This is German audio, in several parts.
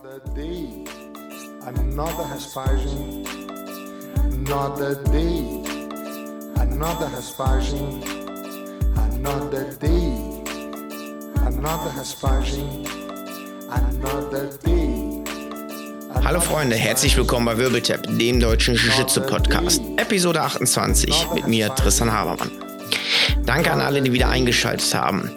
Another day, another aspersion, another day, another aspersion, another day, another aspersion, another day. Hallo Freunde, herzlich willkommen bei Wirbeltap, dem deutschen Jiu-Jitsu-Podcast. Episode 28 mit mir, Tristan Habermann. Danke an alle, die wieder eingeschaltet haben.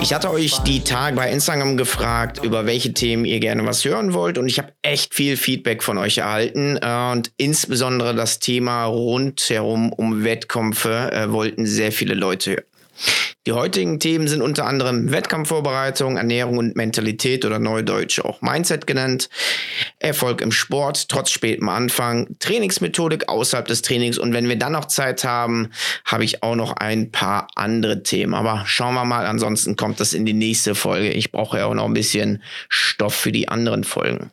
Ich hatte euch die Tage bei Instagram gefragt, über welche Themen ihr gerne was hören wollt und ich habe echt viel Feedback von euch erhalten äh, und insbesondere das Thema rundherum um Wettkämpfe äh, wollten sehr viele Leute hören. Die heutigen Themen sind unter anderem Wettkampfvorbereitung, Ernährung und Mentalität oder Neudeutsch auch Mindset genannt, Erfolg im Sport trotz spätem Anfang, Trainingsmethodik außerhalb des Trainings und wenn wir dann noch Zeit haben, habe ich auch noch ein paar andere Themen. Aber schauen wir mal, ansonsten kommt das in die nächste Folge. Ich brauche ja auch noch ein bisschen Stoff für die anderen Folgen.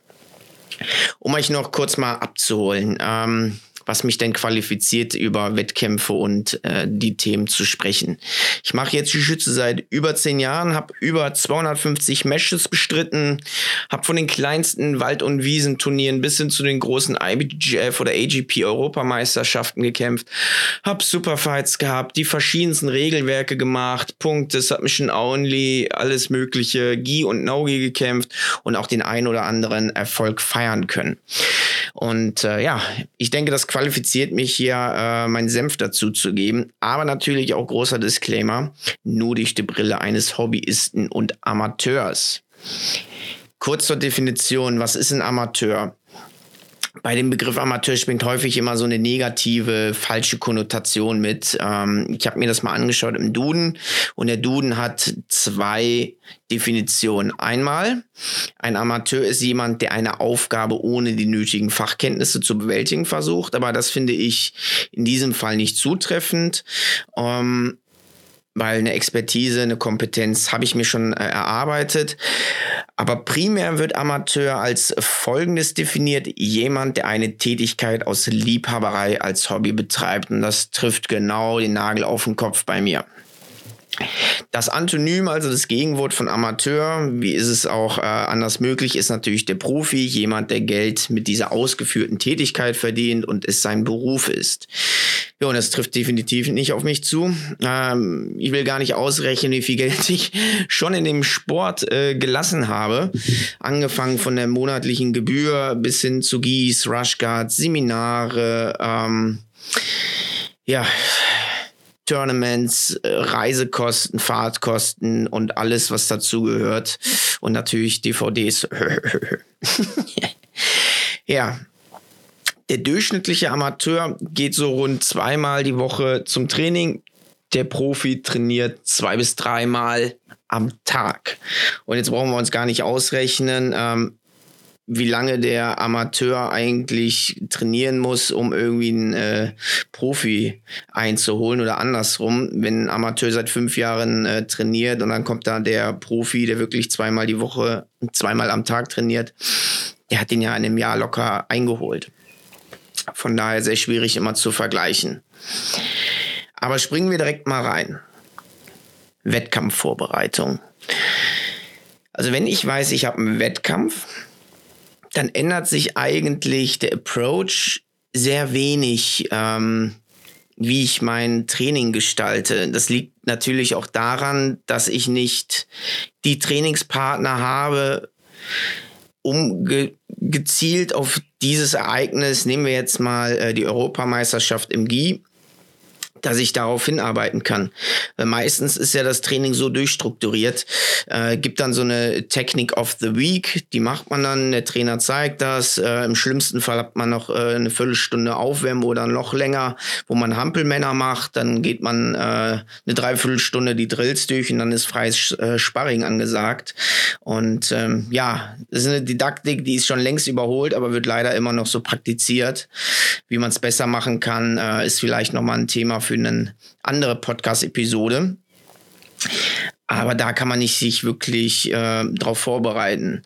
Um euch noch kurz mal abzuholen. Ähm, was mich denn qualifiziert, über Wettkämpfe und äh, die Themen zu sprechen. Ich mache jetzt Jiu-Jitsu seit über zehn Jahren, habe über 250 Matches bestritten, habe von den kleinsten Wald- und Wiesenturnieren bis hin zu den großen IBGF oder AGP Europameisterschaften gekämpft, habe Superfights gehabt, die verschiedensten Regelwerke gemacht, Punkte, Submission Only, alles mögliche, Gi und No-Gi gekämpft und auch den ein oder anderen Erfolg feiern können. Und äh, ja, ich denke, das qualifiziert mich hier, äh, meinen Senf dazu zu geben. Aber natürlich auch großer Disclaimer, nur durch die Brille eines Hobbyisten und Amateurs. Kurz zur Definition, was ist ein Amateur? Bei dem Begriff Amateur schwingt häufig immer so eine negative, falsche Konnotation mit. Ähm, ich habe mir das mal angeschaut im Duden und der Duden hat zwei Definitionen. Einmal, ein Amateur ist jemand, der eine Aufgabe ohne die nötigen Fachkenntnisse zu bewältigen versucht, aber das finde ich in diesem Fall nicht zutreffend. Ähm, weil eine Expertise, eine Kompetenz habe ich mir schon äh, erarbeitet. Aber primär wird Amateur als Folgendes definiert. Jemand, der eine Tätigkeit aus Liebhaberei als Hobby betreibt. Und das trifft genau den Nagel auf den Kopf bei mir. Das Antonym, also das Gegenwort von Amateur, wie ist es auch äh, anders möglich, ist natürlich der Profi, jemand, der Geld mit dieser ausgeführten Tätigkeit verdient und es sein Beruf ist. Ja, und das trifft definitiv nicht auf mich zu. Ähm, ich will gar nicht ausrechnen, wie viel Geld ich schon in dem Sport äh, gelassen habe. Angefangen von der monatlichen Gebühr bis hin zu Gieß, Rushguards, Seminare, ähm, ja, Tournaments, äh, Reisekosten, Fahrtkosten und alles, was dazugehört. Und natürlich DVDs. ja. Der durchschnittliche Amateur geht so rund zweimal die Woche zum Training. Der Profi trainiert zwei bis dreimal am Tag. Und jetzt brauchen wir uns gar nicht ausrechnen, ähm, wie lange der Amateur eigentlich trainieren muss, um irgendwie einen äh, Profi einzuholen oder andersrum. Wenn ein Amateur seit fünf Jahren äh, trainiert und dann kommt da der Profi, der wirklich zweimal die Woche, zweimal am Tag trainiert, der hat den ja in einem Jahr locker eingeholt. Von daher sehr schwierig immer zu vergleichen. Aber springen wir direkt mal rein. Wettkampfvorbereitung. Also wenn ich weiß, ich habe einen Wettkampf, dann ändert sich eigentlich der Approach sehr wenig, ähm, wie ich mein Training gestalte. Das liegt natürlich auch daran, dass ich nicht die Trainingspartner habe, um ge gezielt auf dieses Ereignis, nehmen wir jetzt mal äh, die Europameisterschaft im GI, dass ich darauf hinarbeiten kann. Weil meistens ist ja das Training so durchstrukturiert. Äh, gibt dann so eine Technik of the Week, die macht man dann, der Trainer zeigt das. Äh, Im schlimmsten Fall hat man noch äh, eine Viertelstunde Aufwärmen oder noch länger, wo man Hampelmänner macht. Dann geht man äh, eine Dreiviertelstunde die Drills durch und dann ist freies äh, Sparring angesagt. Und ähm, ja, das ist eine Didaktik, die ist schon längst überholt, aber wird leider immer noch so praktiziert. Wie man es besser machen kann, äh, ist vielleicht nochmal ein Thema für eine andere Podcast-Episode. Aber da kann man nicht sich wirklich äh, darauf vorbereiten.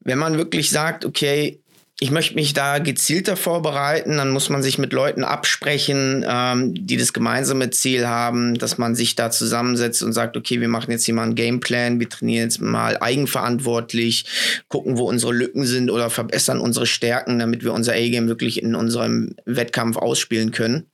Wenn man wirklich sagt, okay, ich möchte mich da gezielter vorbereiten. Dann muss man sich mit Leuten absprechen, ähm, die das gemeinsame Ziel haben, dass man sich da zusammensetzt und sagt, okay, wir machen jetzt hier mal einen Gameplan, wir trainieren jetzt mal eigenverantwortlich, gucken, wo unsere Lücken sind oder verbessern unsere Stärken, damit wir unser A-Game wirklich in unserem Wettkampf ausspielen können.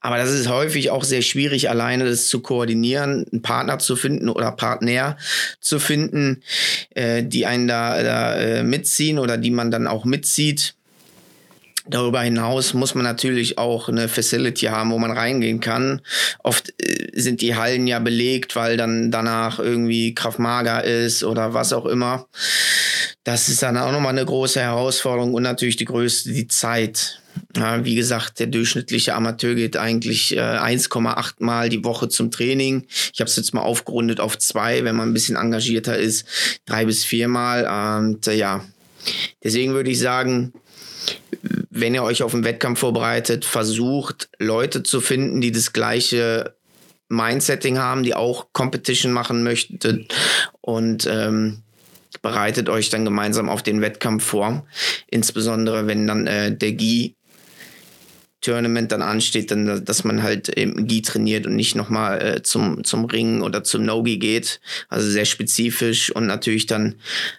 Aber das ist häufig auch sehr schwierig, alleine das zu koordinieren, einen Partner zu finden oder Partner zu finden, äh, die einen da, da äh, mitziehen oder die man dann auch mitzieht. Darüber hinaus muss man natürlich auch eine Facility haben, wo man reingehen kann. Oft äh, sind die Hallen ja belegt, weil dann danach irgendwie Kraftmager ist oder was auch immer. Das ist dann auch nochmal eine große Herausforderung und natürlich die größte, die Zeit. Wie gesagt, der durchschnittliche Amateur geht eigentlich äh, 1,8 Mal die Woche zum Training. Ich habe es jetzt mal aufgerundet auf zwei, wenn man ein bisschen engagierter ist, drei bis viermal. Und äh, ja, deswegen würde ich sagen, wenn ihr euch auf einen Wettkampf vorbereitet, versucht Leute zu finden, die das gleiche Mindsetting haben, die auch Competition machen möchten und ähm, bereitet euch dann gemeinsam auf den Wettkampf vor. Insbesondere wenn dann äh, der GI Tournament dann ansteht, dann, dass man halt im Gi trainiert und nicht nochmal äh, zum, zum Ringen oder zum No-Gi geht. Also sehr spezifisch und natürlich dann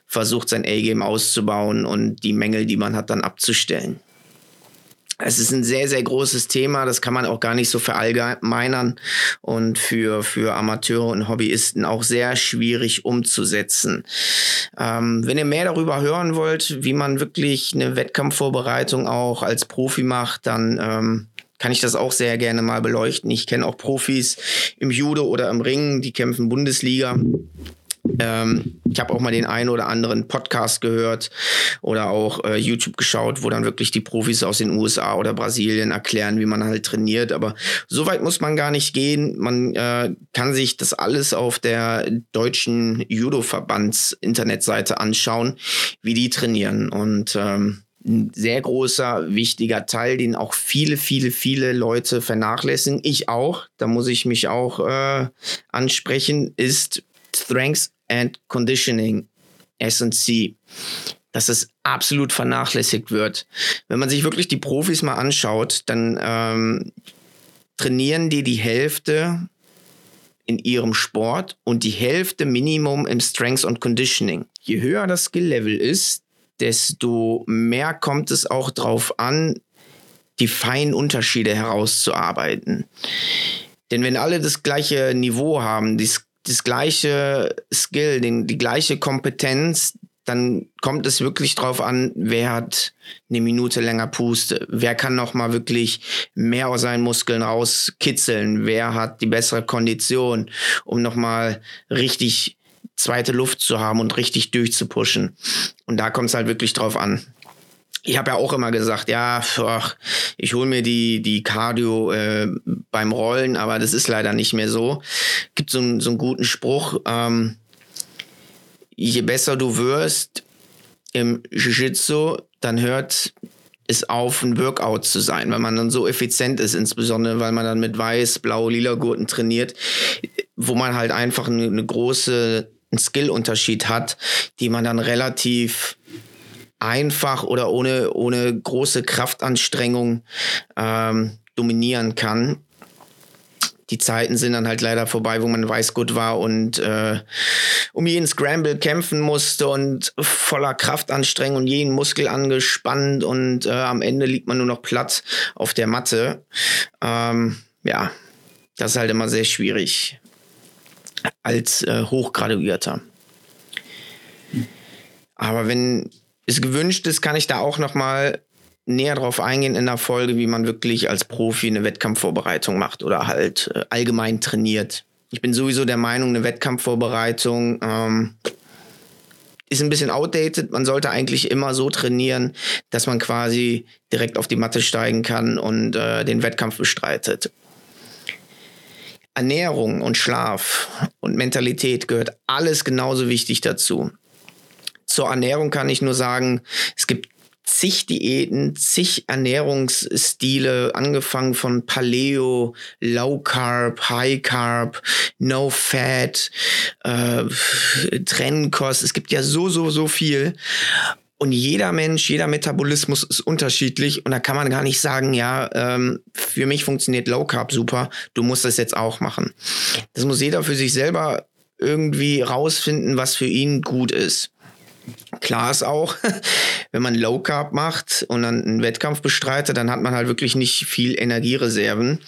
versucht, sein A-Game auszubauen und die Mängel, die man hat, dann abzustellen. Es ist ein sehr, sehr großes Thema. Das kann man auch gar nicht so verallgemeinern und für, für Amateure und Hobbyisten auch sehr schwierig umzusetzen. Ähm, wenn ihr mehr darüber hören wollt, wie man wirklich eine Wettkampfvorbereitung auch als Profi macht, dann ähm, kann ich das auch sehr gerne mal beleuchten. Ich kenne auch Profis im Judo oder im Ring, die kämpfen Bundesliga. Ähm, ich habe auch mal den einen oder anderen Podcast gehört oder auch äh, YouTube geschaut, wo dann wirklich die Profis aus den USA oder Brasilien erklären, wie man halt trainiert. Aber so weit muss man gar nicht gehen. Man äh, kann sich das alles auf der deutschen Judo-Verbands-Internetseite anschauen, wie die trainieren. Und ähm, ein sehr großer, wichtiger Teil, den auch viele, viele, viele Leute vernachlässigen. Ich auch, da muss ich mich auch äh, ansprechen, ist Strengths and Conditioning, S&C, dass es absolut vernachlässigt wird. Wenn man sich wirklich die Profis mal anschaut, dann ähm, trainieren die die Hälfte in ihrem Sport und die Hälfte Minimum im Strengths und Conditioning. Je höher das Skill-Level ist, desto mehr kommt es auch darauf an, die feinen Unterschiede herauszuarbeiten. Denn wenn alle das gleiche Niveau haben, die das gleiche Skill, den, die gleiche Kompetenz, dann kommt es wirklich drauf an, wer hat eine Minute länger Puste, wer kann noch mal wirklich mehr aus seinen Muskeln rauskitzeln, wer hat die bessere Kondition, um noch mal richtig zweite Luft zu haben und richtig durchzupushen. Und da kommt es halt wirklich drauf an ich habe ja auch immer gesagt, ja, ach, ich hole mir die, die Cardio äh, beim Rollen, aber das ist leider nicht mehr so. Gibt so, einen so einen guten Spruch, ähm, je besser du wirst im Jiu-Jitsu, dann hört es auf, ein Workout zu sein, weil man dann so effizient ist, insbesondere weil man dann mit weiß, blau, lila Gurten trainiert, wo man halt einfach eine, eine große einen Skillunterschied hat, die man dann relativ einfach oder ohne, ohne große Kraftanstrengung ähm, dominieren kann. Die Zeiten sind dann halt leider vorbei, wo man weiß gut war und äh, um jeden Scramble kämpfen musste und voller Kraftanstrengung und jeden Muskel angespannt und äh, am Ende liegt man nur noch platt auf der Matte. Ähm, ja, das ist halt immer sehr schwierig als äh, Hochgraduierter. Aber wenn es gewünscht ist, kann ich da auch noch mal näher drauf eingehen in der Folge, wie man wirklich als Profi eine Wettkampfvorbereitung macht oder halt äh, allgemein trainiert. Ich bin sowieso der Meinung, eine Wettkampfvorbereitung ähm, ist ein bisschen outdated. Man sollte eigentlich immer so trainieren, dass man quasi direkt auf die Matte steigen kann und äh, den Wettkampf bestreitet. Ernährung und Schlaf und Mentalität gehört alles genauso wichtig dazu. Zur Ernährung kann ich nur sagen, es gibt zig Diäten, zig Ernährungsstile, angefangen von Paleo, Low Carb, High Carb, No Fat, äh, Trennkost. Es gibt ja so, so, so viel. Und jeder Mensch, jeder Metabolismus ist unterschiedlich und da kann man gar nicht sagen, ja, ähm, für mich funktioniert Low Carb super, du musst das jetzt auch machen. Das muss jeder für sich selber irgendwie rausfinden, was für ihn gut ist. Klar ist auch, wenn man Low Carb macht und dann einen Wettkampf bestreitet, dann hat man halt wirklich nicht viel Energiereserven.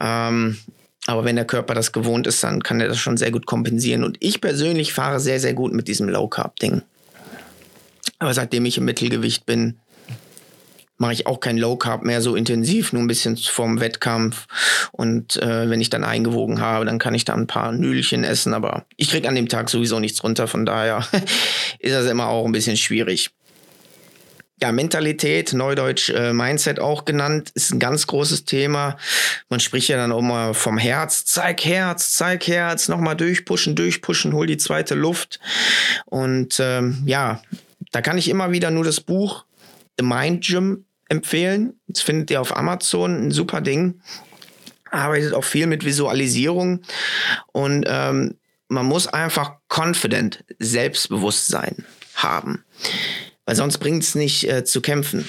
Ähm, aber wenn der Körper das gewohnt ist, dann kann er das schon sehr gut kompensieren. Und ich persönlich fahre sehr, sehr gut mit diesem Low Carb Ding. Aber seitdem ich im Mittelgewicht bin, mache ich auch kein Low Carb mehr so intensiv, nur ein bisschen vorm Wettkampf. Und äh, wenn ich dann eingewogen habe, dann kann ich da ein paar Nüdelchen essen. Aber ich kriege an dem Tag sowieso nichts runter. Von daher ist das immer auch ein bisschen schwierig. Ja, Mentalität, Neudeutsch äh, Mindset auch genannt, ist ein ganz großes Thema. Man spricht ja dann auch mal vom Herz. Zeig Herz, zeig Herz, nochmal durchpushen, durchpushen, hol die zweite Luft. Und ähm, ja, da kann ich immer wieder nur das Buch The Mind Gym empfehlen. Das findet ihr auf Amazon, ein super Ding. Arbeitet auch viel mit Visualisierung und ähm, man muss einfach confident, Selbstbewusstsein haben. Weil sonst bringt es nicht äh, zu kämpfen.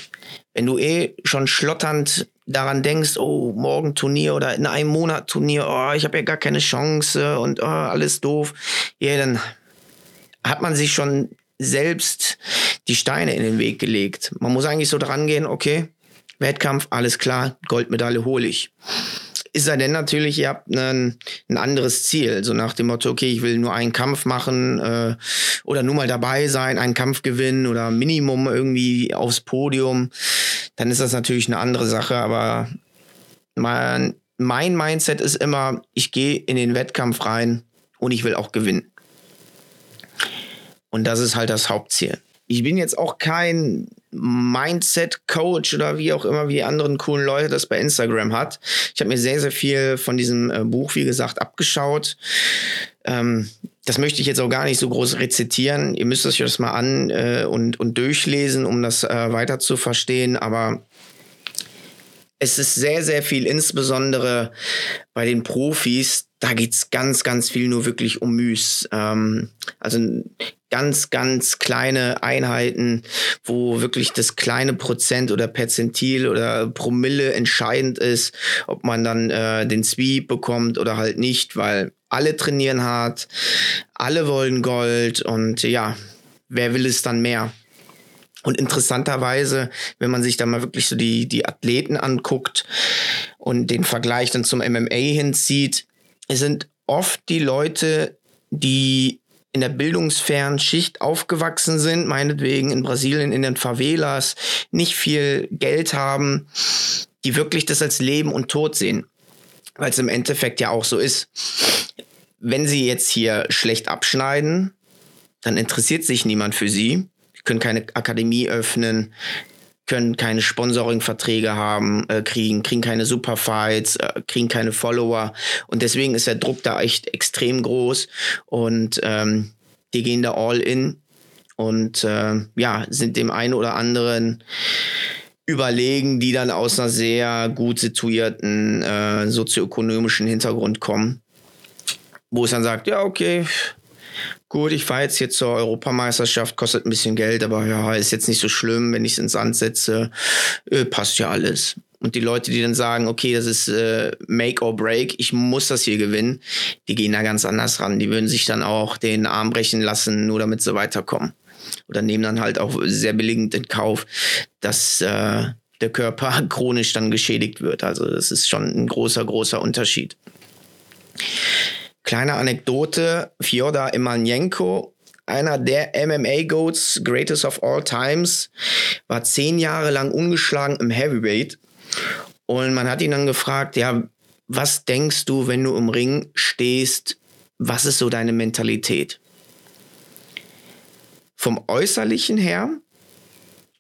Wenn du eh schon schlotternd daran denkst, oh, morgen Turnier oder in einem Monat Turnier, oh, ich habe ja gar keine Chance und oh, alles doof, ja, dann hat man sich schon selbst die Steine in den Weg gelegt. Man muss eigentlich so dran gehen, okay, Wettkampf, alles klar, Goldmedaille hole ich. Ist er denn natürlich, ihr habt ein, ein anderes Ziel, so nach dem Motto, okay, ich will nur einen Kampf machen äh, oder nur mal dabei sein, einen Kampf gewinnen oder Minimum irgendwie aufs Podium, dann ist das natürlich eine andere Sache, aber mein, mein Mindset ist immer, ich gehe in den Wettkampf rein und ich will auch gewinnen. Und das ist halt das Hauptziel. Ich bin jetzt auch kein Mindset-Coach oder wie auch immer, wie die anderen coolen Leute das bei Instagram hat. Ich habe mir sehr, sehr viel von diesem äh, Buch, wie gesagt, abgeschaut. Ähm, das möchte ich jetzt auch gar nicht so groß rezitieren. Ihr müsst euch das mal an äh, und, und durchlesen, um das äh, weiter zu verstehen. Aber es ist sehr, sehr viel, insbesondere bei den Profis, da geht es ganz, ganz viel nur wirklich um Müs. Ähm, also ganz, ganz kleine Einheiten, wo wirklich das kleine Prozent oder Perzentil oder Promille entscheidend ist, ob man dann äh, den Sweep bekommt oder halt nicht, weil alle trainieren hart, alle wollen Gold und ja, wer will es dann mehr? Und interessanterweise, wenn man sich da mal wirklich so die, die Athleten anguckt und den Vergleich dann zum MMA hinzieht, es sind oft die Leute, die in der bildungsfernen Schicht aufgewachsen sind, meinetwegen in Brasilien in den Favelas, nicht viel Geld haben, die wirklich das als Leben und Tod sehen. Weil es im Endeffekt ja auch so ist. Wenn sie jetzt hier schlecht abschneiden, dann interessiert sich niemand für sie. Sie können keine Akademie öffnen, können keine Sponsoring-Verträge haben, äh, kriegen, kriegen keine Superfights, äh, kriegen keine Follower. Und deswegen ist der Druck da echt extrem groß. Und ähm, die gehen da all in und äh, ja, sind dem einen oder anderen überlegen, die dann aus einer sehr gut situierten äh, sozioökonomischen Hintergrund kommen. Wo es dann sagt, ja, okay, gut, ich fahre jetzt hier zur Europameisterschaft, kostet ein bisschen Geld, aber ja, ist jetzt nicht so schlimm, wenn ich es ins Sand setze, äh, passt ja alles. Und die Leute, die dann sagen, okay, das ist äh, Make or Break, ich muss das hier gewinnen, die gehen da ganz anders ran. Die würden sich dann auch den Arm brechen lassen, nur damit sie weiterkommen. Oder nehmen dann halt auch sehr billigend in Kauf, dass äh, der Körper chronisch dann geschädigt wird. Also das ist schon ein großer, großer Unterschied. Kleine Anekdote, Fjodor Emanjenko, einer der MMA-Goats, Greatest of All Times, war zehn Jahre lang ungeschlagen im Heavyweight. Und man hat ihn dann gefragt, ja, was denkst du, wenn du im Ring stehst? Was ist so deine Mentalität? Vom Äußerlichen her,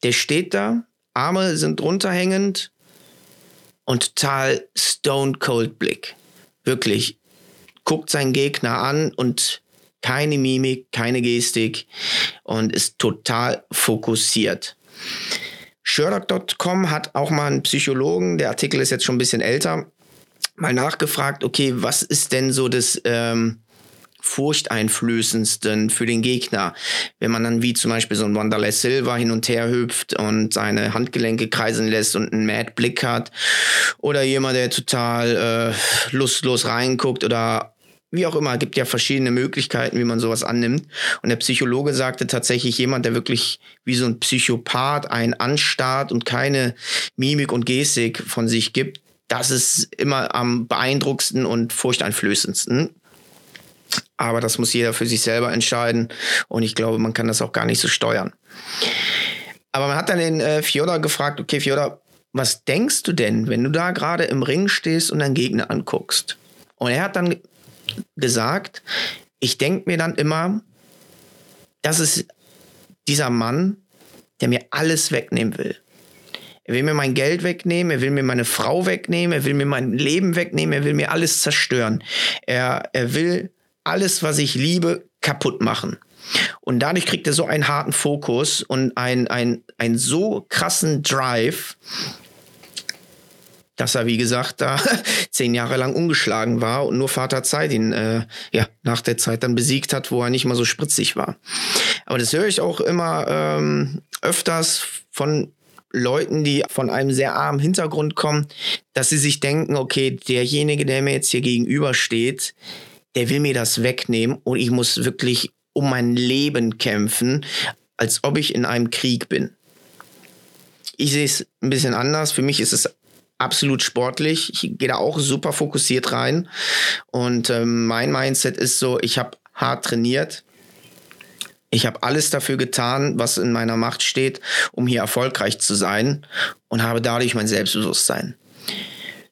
der steht da, Arme sind runterhängend und total stone cold Blick. Wirklich guckt seinen Gegner an und keine Mimik, keine Gestik und ist total fokussiert. Sherlock.com hat auch mal einen Psychologen, der Artikel ist jetzt schon ein bisschen älter, mal nachgefragt, okay, was ist denn so das ähm, furchteinflößendsten für den Gegner. Wenn man dann wie zum Beispiel so ein Wanderlei Silva hin und her hüpft und seine Handgelenke kreisen lässt und einen Mad Blick hat. Oder jemand, der total äh, lustlos reinguckt oder wie auch immer, gibt ja verschiedene Möglichkeiten, wie man sowas annimmt. Und der Psychologe sagte tatsächlich, jemand, der wirklich wie so ein Psychopath einen anstarrt und keine Mimik und Gestik von sich gibt, das ist immer am beeindruckendsten und furchteinflößendsten. Aber das muss jeder für sich selber entscheiden. Und ich glaube, man kann das auch gar nicht so steuern. Aber man hat dann den äh, Fjodor gefragt, okay, Fjodor, was denkst du denn, wenn du da gerade im Ring stehst und deinen Gegner anguckst? Und er hat dann gesagt, ich denke mir dann immer, das ist dieser Mann, der mir alles wegnehmen will. Er will mir mein Geld wegnehmen, er will mir meine Frau wegnehmen, er will mir mein Leben wegnehmen, er will mir alles zerstören. Er, er will alles, was ich liebe, kaputt machen. Und dadurch kriegt er so einen harten Fokus und einen, einen, einen so krassen Drive, dass er, wie gesagt, da zehn Jahre lang ungeschlagen war und nur Vater Zeit ihn äh, ja, nach der Zeit dann besiegt hat, wo er nicht mal so spritzig war. Aber das höre ich auch immer ähm, öfters von Leuten, die von einem sehr armen Hintergrund kommen, dass sie sich denken, okay, derjenige, der mir jetzt hier gegenübersteht, der will mir das wegnehmen und ich muss wirklich um mein Leben kämpfen, als ob ich in einem Krieg bin. Ich sehe es ein bisschen anders. Für mich ist es absolut sportlich. Ich gehe da auch super fokussiert rein. Und ähm, mein Mindset ist so, ich habe hart trainiert. Ich habe alles dafür getan, was in meiner Macht steht, um hier erfolgreich zu sein und habe dadurch mein Selbstbewusstsein.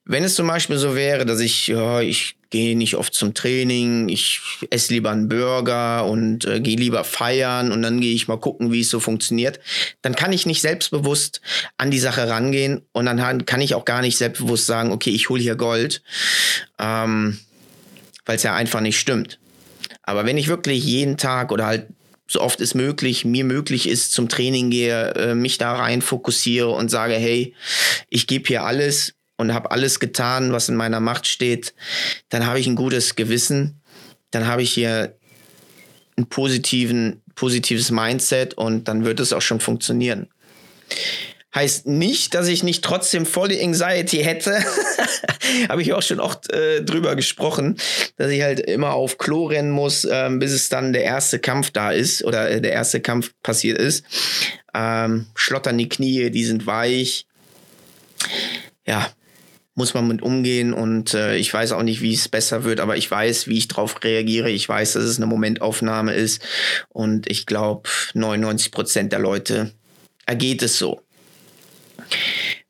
Wenn es zum Beispiel so wäre, dass ich, ja, ich gehe nicht oft zum Training, ich esse lieber einen Burger und äh, gehe lieber feiern und dann gehe ich mal gucken, wie es so funktioniert, dann kann ich nicht selbstbewusst an die Sache rangehen und dann kann ich auch gar nicht selbstbewusst sagen, okay, ich hole hier Gold, ähm, weil es ja einfach nicht stimmt. Aber wenn ich wirklich jeden Tag oder halt so oft es möglich, mir möglich ist, zum Training gehe, äh, mich da rein fokussiere und sage, hey, ich gebe hier alles, und habe alles getan, was in meiner Macht steht, dann habe ich ein gutes Gewissen, dann habe ich hier ein positiven, positives Mindset und dann wird es auch schon funktionieren. Heißt nicht, dass ich nicht trotzdem voll die Anxiety hätte. Habe ich auch schon oft äh, drüber gesprochen, dass ich halt immer auf Klo rennen muss, äh, bis es dann der erste Kampf da ist oder äh, der erste Kampf passiert ist. Ähm, schlottern die Knie, die sind weich. Ja, muss man mit umgehen und äh, ich weiß auch nicht, wie es besser wird, aber ich weiß, wie ich darauf reagiere. Ich weiß, dass es eine Momentaufnahme ist und ich glaube, 99 Prozent der Leute ergeht es so.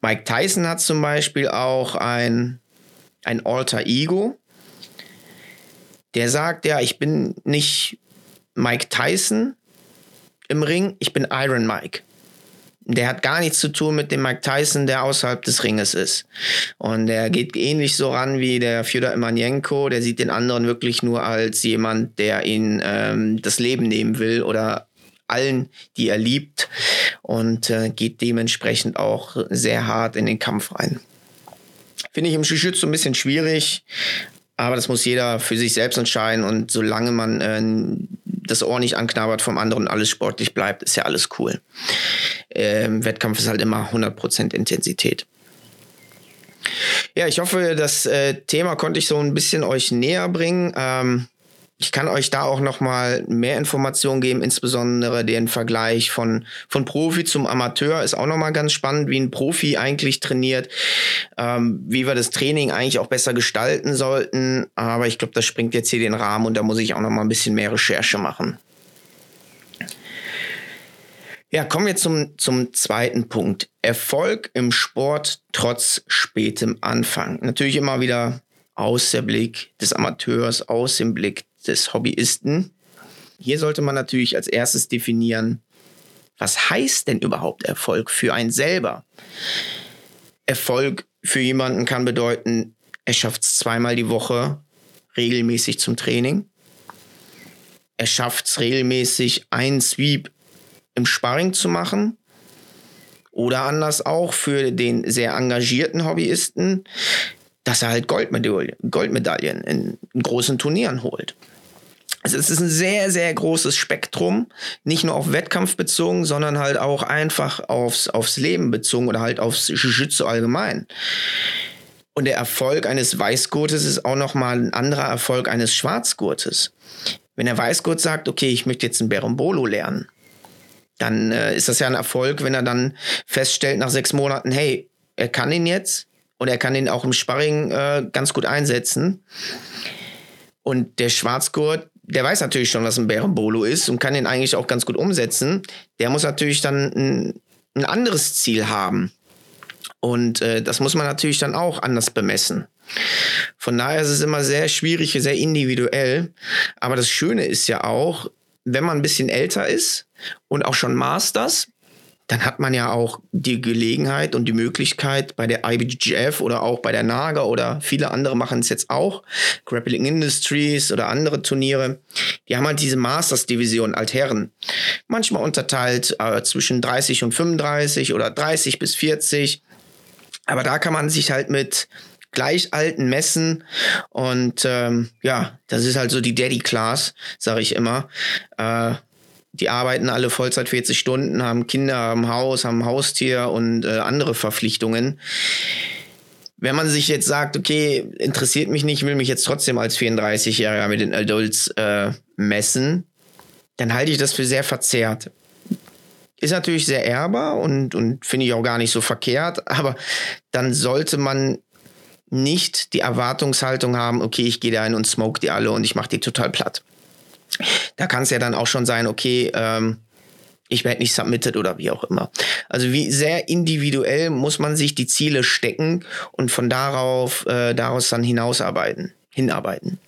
Mike Tyson hat zum Beispiel auch ein, ein Alter Ego. Der sagt, ja, ich bin nicht Mike Tyson im Ring, ich bin Iron Mike der hat gar nichts zu tun mit dem Mike Tyson, der außerhalb des Ringes ist. Und der geht ähnlich so ran wie der Fyodor Emelianenko. Der sieht den anderen wirklich nur als jemand, der ihn ähm, das Leben nehmen will oder allen, die er liebt und äh, geht dementsprechend auch sehr hart in den Kampf rein. Finde ich im jiu so ein bisschen schwierig, aber das muss jeder für sich selbst entscheiden und solange man äh, das Ohr nicht anknabbert vom anderen alles sportlich bleibt, ist ja alles cool. Ähm, Wettkampf ist halt immer 100% Intensität. Ja, ich hoffe, das äh, Thema konnte ich so ein bisschen euch näher bringen. Ähm, ich kann euch da auch noch mal mehr Informationen geben, insbesondere den Vergleich von, von Profi zum Amateur ist auch noch mal ganz spannend, wie ein Profi eigentlich trainiert, ähm, wie wir das Training eigentlich auch besser gestalten sollten. Aber ich glaube, das springt jetzt hier den Rahmen und da muss ich auch noch mal ein bisschen mehr Recherche machen. Ja, kommen wir zum, zum zweiten Punkt. Erfolg im Sport trotz spätem Anfang. Natürlich immer wieder aus der Blick des Amateurs, aus dem Blick des Hobbyisten. Hier sollte man natürlich als erstes definieren, was heißt denn überhaupt Erfolg für einen selber? Erfolg für jemanden kann bedeuten, er schafft es zweimal die Woche regelmäßig zum Training. Er schafft es regelmäßig, einen Sweep im Sparring zu machen. Oder anders auch für den sehr engagierten Hobbyisten, dass er halt Goldmedaillen, Goldmedaillen in großen Turnieren holt. Also es ist ein sehr, sehr großes Spektrum, nicht nur auf Wettkampf bezogen, sondern halt auch einfach aufs, aufs Leben bezogen oder halt aufs Jiu-Jitsu allgemein. Und der Erfolg eines Weißgurtes ist auch nochmal ein anderer Erfolg eines Schwarzgurtes. Wenn der Weißgurt sagt, okay, ich möchte jetzt ein Berombolo lernen, dann äh, ist das ja ein Erfolg, wenn er dann feststellt nach sechs Monaten, hey, er kann ihn jetzt und er kann ihn auch im Sparring äh, ganz gut einsetzen. Und der Schwarzgurt, der weiß natürlich schon, was ein Bärenbolo ist und kann den eigentlich auch ganz gut umsetzen. Der muss natürlich dann ein, ein anderes Ziel haben. Und äh, das muss man natürlich dann auch anders bemessen. Von daher ist es immer sehr schwierig, sehr individuell. Aber das Schöne ist ja auch, wenn man ein bisschen älter ist und auch schon Masters, dann hat man ja auch die Gelegenheit und die Möglichkeit bei der IBGF oder auch bei der NAGA oder viele andere machen es jetzt auch, Grappling Industries oder andere Turniere, die haben halt diese Masters-Division Altherren. Manchmal unterteilt äh, zwischen 30 und 35 oder 30 bis 40. Aber da kann man sich halt mit Gleichalten messen und ähm, ja, das ist halt so die Daddy Class, sage ich immer. Äh, die arbeiten alle Vollzeit 40 Stunden, haben Kinder, haben Haus, haben Haustier und äh, andere Verpflichtungen. Wenn man sich jetzt sagt, okay, interessiert mich nicht, will mich jetzt trotzdem als 34-Jähriger mit den Adults äh, messen, dann halte ich das für sehr verzerrt. Ist natürlich sehr ehrbar und, und finde ich auch gar nicht so verkehrt, aber dann sollte man nicht die Erwartungshaltung haben, okay, ich gehe da ein und smoke die alle und ich mache die total platt. Da kann es ja dann auch schon sein, okay, ähm, ich werde nicht submitted oder wie auch immer. Also wie sehr individuell muss man sich die Ziele stecken und von darauf, äh, daraus dann hinausarbeiten, hinarbeiten.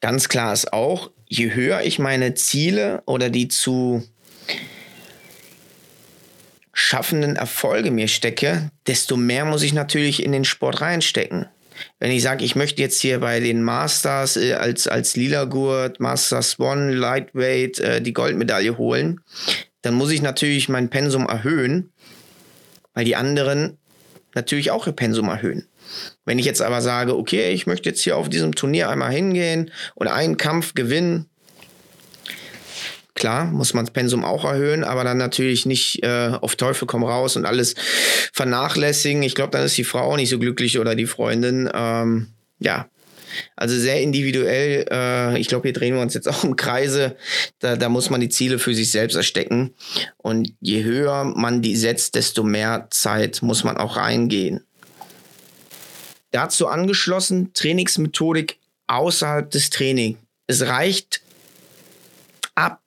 Ganz klar ist auch, je höher ich meine Ziele oder die zu schaffenden Erfolge mir stecke, desto mehr muss ich natürlich in den Sport reinstecken. Wenn ich sage, ich möchte jetzt hier bei den Masters äh, als, als Lila Gurt, Masters One, Lightweight äh, die Goldmedaille holen, dann muss ich natürlich mein Pensum erhöhen, weil die anderen natürlich auch ihr Pensum erhöhen. Wenn ich jetzt aber sage, okay, ich möchte jetzt hier auf diesem Turnier einmal hingehen und einen Kampf gewinnen, Klar, muss man das Pensum auch erhöhen, aber dann natürlich nicht äh, auf Teufel komm raus und alles vernachlässigen. Ich glaube, dann ist die Frau auch nicht so glücklich oder die Freundin. Ähm, ja, also sehr individuell. Äh, ich glaube, hier drehen wir uns jetzt auch im Kreise. Da, da muss man die Ziele für sich selbst erstecken. Und je höher man die setzt, desto mehr Zeit muss man auch reingehen. Dazu angeschlossen Trainingsmethodik außerhalb des Trainings. Es reicht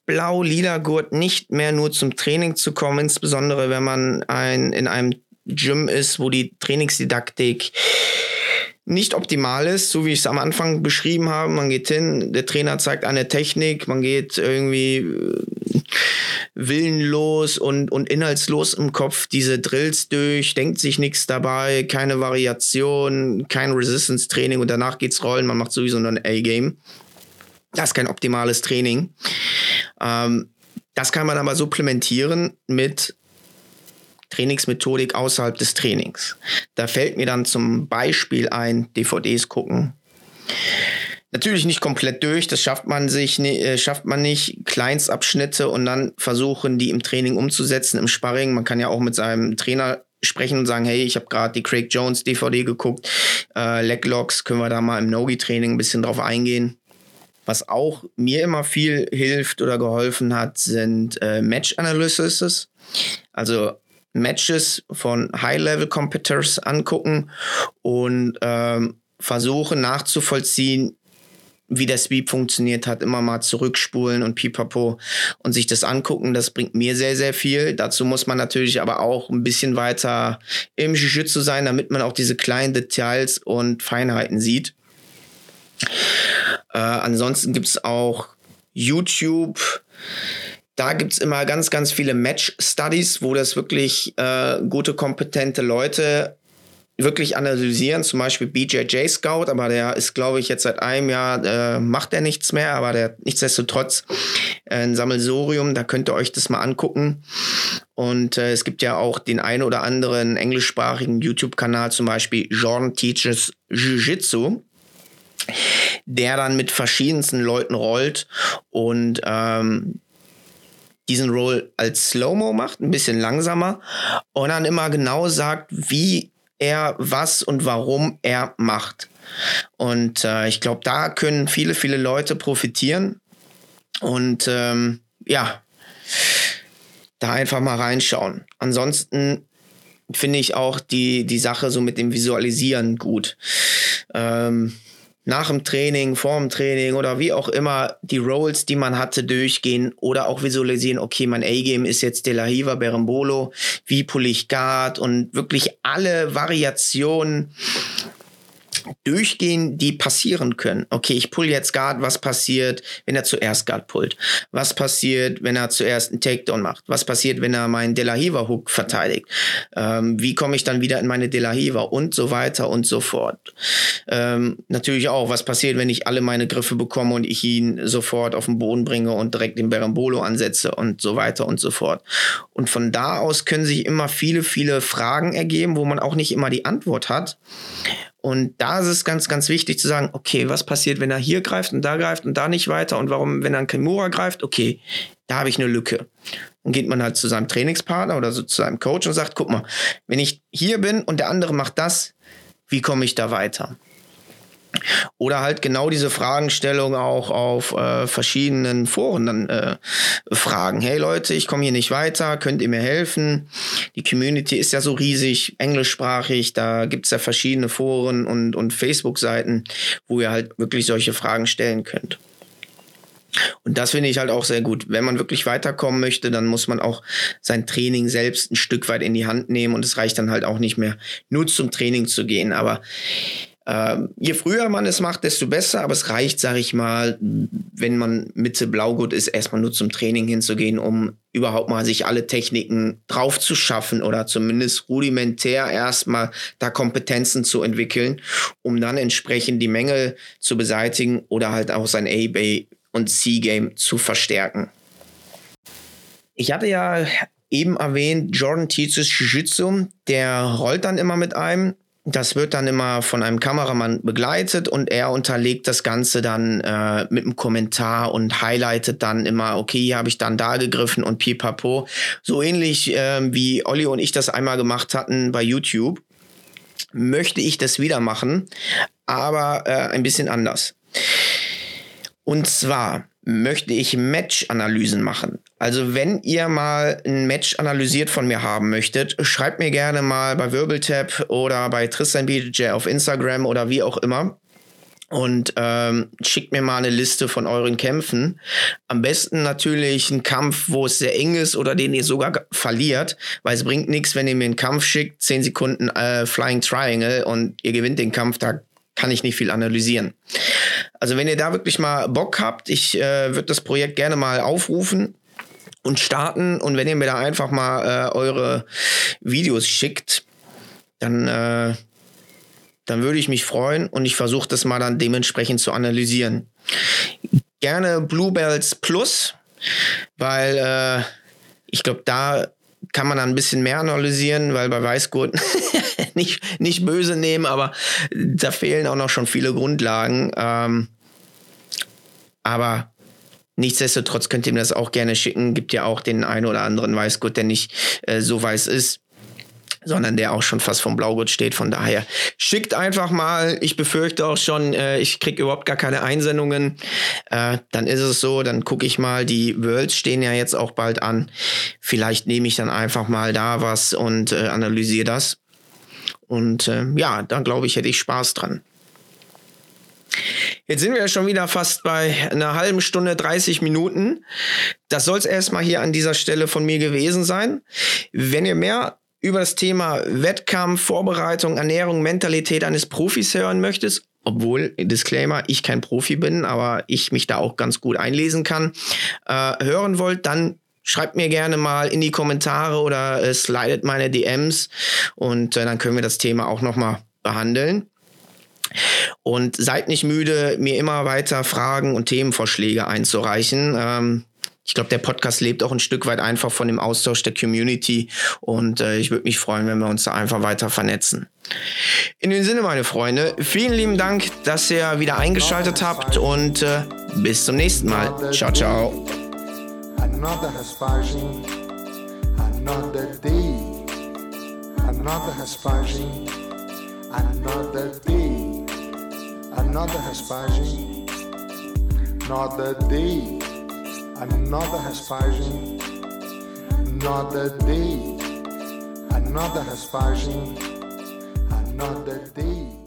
blau-lila Gurt nicht mehr nur zum Training zu kommen, insbesondere wenn man ein, in einem Gym ist, wo die Trainingsdidaktik nicht optimal ist, so wie ich es am Anfang beschrieben habe. Man geht hin, der Trainer zeigt eine Technik, man geht irgendwie äh, willenlos und, und inhaltslos im Kopf diese Drills durch, denkt sich nichts dabei, keine Variation, kein Resistance-Training und danach geht's rollen, man macht sowieso nur ein A-Game. Das ist kein optimales Training. Ähm, das kann man aber supplementieren mit Trainingsmethodik außerhalb des Trainings. Da fällt mir dann zum Beispiel ein, DVDs gucken. Natürlich nicht komplett durch, das schafft man sich, äh, schafft man nicht. Kleinstabschnitte und dann versuchen, die im Training umzusetzen, im Sparring. Man kann ja auch mit seinem Trainer sprechen und sagen, hey, ich habe gerade die Craig Jones DVD geguckt, äh, Leglocks, können wir da mal im Nogi-Training ein bisschen drauf eingehen. Was auch mir immer viel hilft oder geholfen hat, sind äh, Match Analysis. Also Matches von High-Level-Competitors angucken und ähm, versuchen nachzuvollziehen, wie der Sweep funktioniert hat, immer mal zurückspulen und pipapo und sich das angucken. Das bringt mir sehr, sehr viel. Dazu muss man natürlich aber auch ein bisschen weiter im Jiu-Jitsu sein, damit man auch diese kleinen Details und Feinheiten sieht. Äh, ansonsten gibt es auch YouTube. Da gibt es immer ganz, ganz viele Match-Studies, wo das wirklich äh, gute, kompetente Leute wirklich analysieren, zum Beispiel BJJ Scout, aber der ist, glaube ich, jetzt seit einem Jahr, äh, macht er nichts mehr, aber der nichtsdestotrotz äh, ein Sammelsorium, da könnt ihr euch das mal angucken. Und äh, es gibt ja auch den einen oder anderen englischsprachigen YouTube-Kanal, zum Beispiel Jordan Teaches Jiu-Jitsu der dann mit verschiedensten Leuten rollt und ähm, diesen Roll als Slow-Mo macht, ein bisschen langsamer und dann immer genau sagt, wie er was und warum er macht. Und äh, ich glaube, da können viele, viele Leute profitieren. Und ähm, ja, da einfach mal reinschauen. Ansonsten finde ich auch die, die Sache so mit dem Visualisieren gut. Ähm, nach dem Training, vor dem Training oder wie auch immer die Rolls, die man hatte, durchgehen oder auch visualisieren, okay, mein A-Game ist jetzt De La Hiva, Berembolo, wie pull ich Guard und wirklich alle Variationen durchgehen, die passieren können. Okay, ich pull jetzt Guard, was passiert, wenn er zuerst Guard pullt? Was passiert, wenn er zuerst einen Takedown macht? Was passiert, wenn er meinen De La Hiva Hook verteidigt? Ähm, wie komme ich dann wieder in meine De La Hiva und so weiter und so fort? Ähm, natürlich auch, was passiert, wenn ich alle meine Griffe bekomme und ich ihn sofort auf den Boden bringe und direkt den Berambolo ansetze und so weiter und so fort. Und von da aus können sich immer viele, viele Fragen ergeben, wo man auch nicht immer die Antwort hat. Und da ist es ganz, ganz wichtig zu sagen, okay, was passiert, wenn er hier greift und da greift und da nicht weiter und warum, wenn er an Kimura greift, okay, da habe ich eine Lücke. Dann geht man halt zu seinem Trainingspartner oder so zu seinem Coach und sagt, guck mal, wenn ich hier bin und der andere macht das, wie komme ich da weiter? Oder halt genau diese Fragestellung auch auf äh, verschiedenen Foren dann äh, fragen. Hey Leute, ich komme hier nicht weiter, könnt ihr mir helfen? Die Community ist ja so riesig, englischsprachig, da gibt es ja verschiedene Foren und, und Facebook-Seiten, wo ihr halt wirklich solche Fragen stellen könnt. Und das finde ich halt auch sehr gut. Wenn man wirklich weiterkommen möchte, dann muss man auch sein Training selbst ein Stück weit in die Hand nehmen und es reicht dann halt auch nicht mehr nur zum Training zu gehen. Aber ähm, je früher man es macht, desto besser, aber es reicht, sage ich mal, wenn man Mitte Blaugut ist, erstmal nur zum Training hinzugehen, um überhaupt mal sich alle Techniken drauf zu schaffen oder zumindest rudimentär erstmal da Kompetenzen zu entwickeln, um dann entsprechend die Mängel zu beseitigen oder halt auch sein A-Bay und C-Game zu verstärken. Ich hatte ja eben erwähnt, Jordan teaches Jiu-Jitsu, der rollt dann immer mit einem das wird dann immer von einem Kameramann begleitet und er unterlegt das Ganze dann äh, mit einem Kommentar und highlightet dann immer, okay, hier habe ich dann da gegriffen und pipapo. So ähnlich äh, wie Olli und ich das einmal gemacht hatten bei YouTube, möchte ich das wieder machen, aber äh, ein bisschen anders. Und zwar möchte ich Match-Analysen machen. Also wenn ihr mal ein Match analysiert von mir haben möchtet, schreibt mir gerne mal bei Wirbeltap oder bei Tristan BJ auf Instagram oder wie auch immer und ähm, schickt mir mal eine Liste von euren Kämpfen. Am besten natürlich ein Kampf, wo es sehr eng ist oder den ihr sogar verliert, weil es bringt nichts, wenn ihr mir einen Kampf schickt, 10 Sekunden äh, Flying Triangle und ihr gewinnt den Kampf, da kann ich nicht viel analysieren. Also wenn ihr da wirklich mal Bock habt, ich äh, würde das Projekt gerne mal aufrufen und starten. Und wenn ihr mir da einfach mal äh, eure Videos schickt, dann, äh, dann würde ich mich freuen und ich versuche das mal dann dementsprechend zu analysieren. Gerne Bluebells Plus, weil äh, ich glaube, da kann man dann ein bisschen mehr analysieren, weil bei Weißgurt nicht, nicht böse nehmen, aber da fehlen auch noch schon viele Grundlagen. Ähm, aber nichtsdestotrotz könnt ihr mir das auch gerne schicken. Gibt ja auch den einen oder anderen Weißgurt, der nicht äh, so weiß ist sondern der auch schon fast vom Blaugurt steht. Von daher schickt einfach mal. Ich befürchte auch schon, äh, ich kriege überhaupt gar keine Einsendungen. Äh, dann ist es so, dann gucke ich mal. Die Worlds stehen ja jetzt auch bald an. Vielleicht nehme ich dann einfach mal da was und äh, analysiere das. Und äh, ja, da glaube ich, hätte ich Spaß dran. Jetzt sind wir ja schon wieder fast bei einer halben Stunde, 30 Minuten. Das soll es erstmal hier an dieser Stelle von mir gewesen sein. Wenn ihr mehr über das Thema Wettkampf, Vorbereitung, Ernährung, Mentalität eines Profis hören möchtest, obwohl, Disclaimer, ich kein Profi bin, aber ich mich da auch ganz gut einlesen kann, äh, hören wollt, dann schreibt mir gerne mal in die Kommentare oder äh, slidet meine DMs und äh, dann können wir das Thema auch nochmal behandeln. Und seid nicht müde, mir immer weiter Fragen und Themenvorschläge einzureichen. Ähm, ich glaube, der Podcast lebt auch ein Stück weit einfach von dem Austausch der Community und äh, ich würde mich freuen, wenn wir uns da einfach weiter vernetzen. In dem Sinne, meine Freunde, vielen lieben Dank, dass ihr wieder eingeschaltet habt und äh, bis zum nächsten Mal. Ciao, ciao. Another Hespagin, another day, another Hespagin, another day, another Hespagin, another day. Another Hespagin, another day, another Hespagin, another day.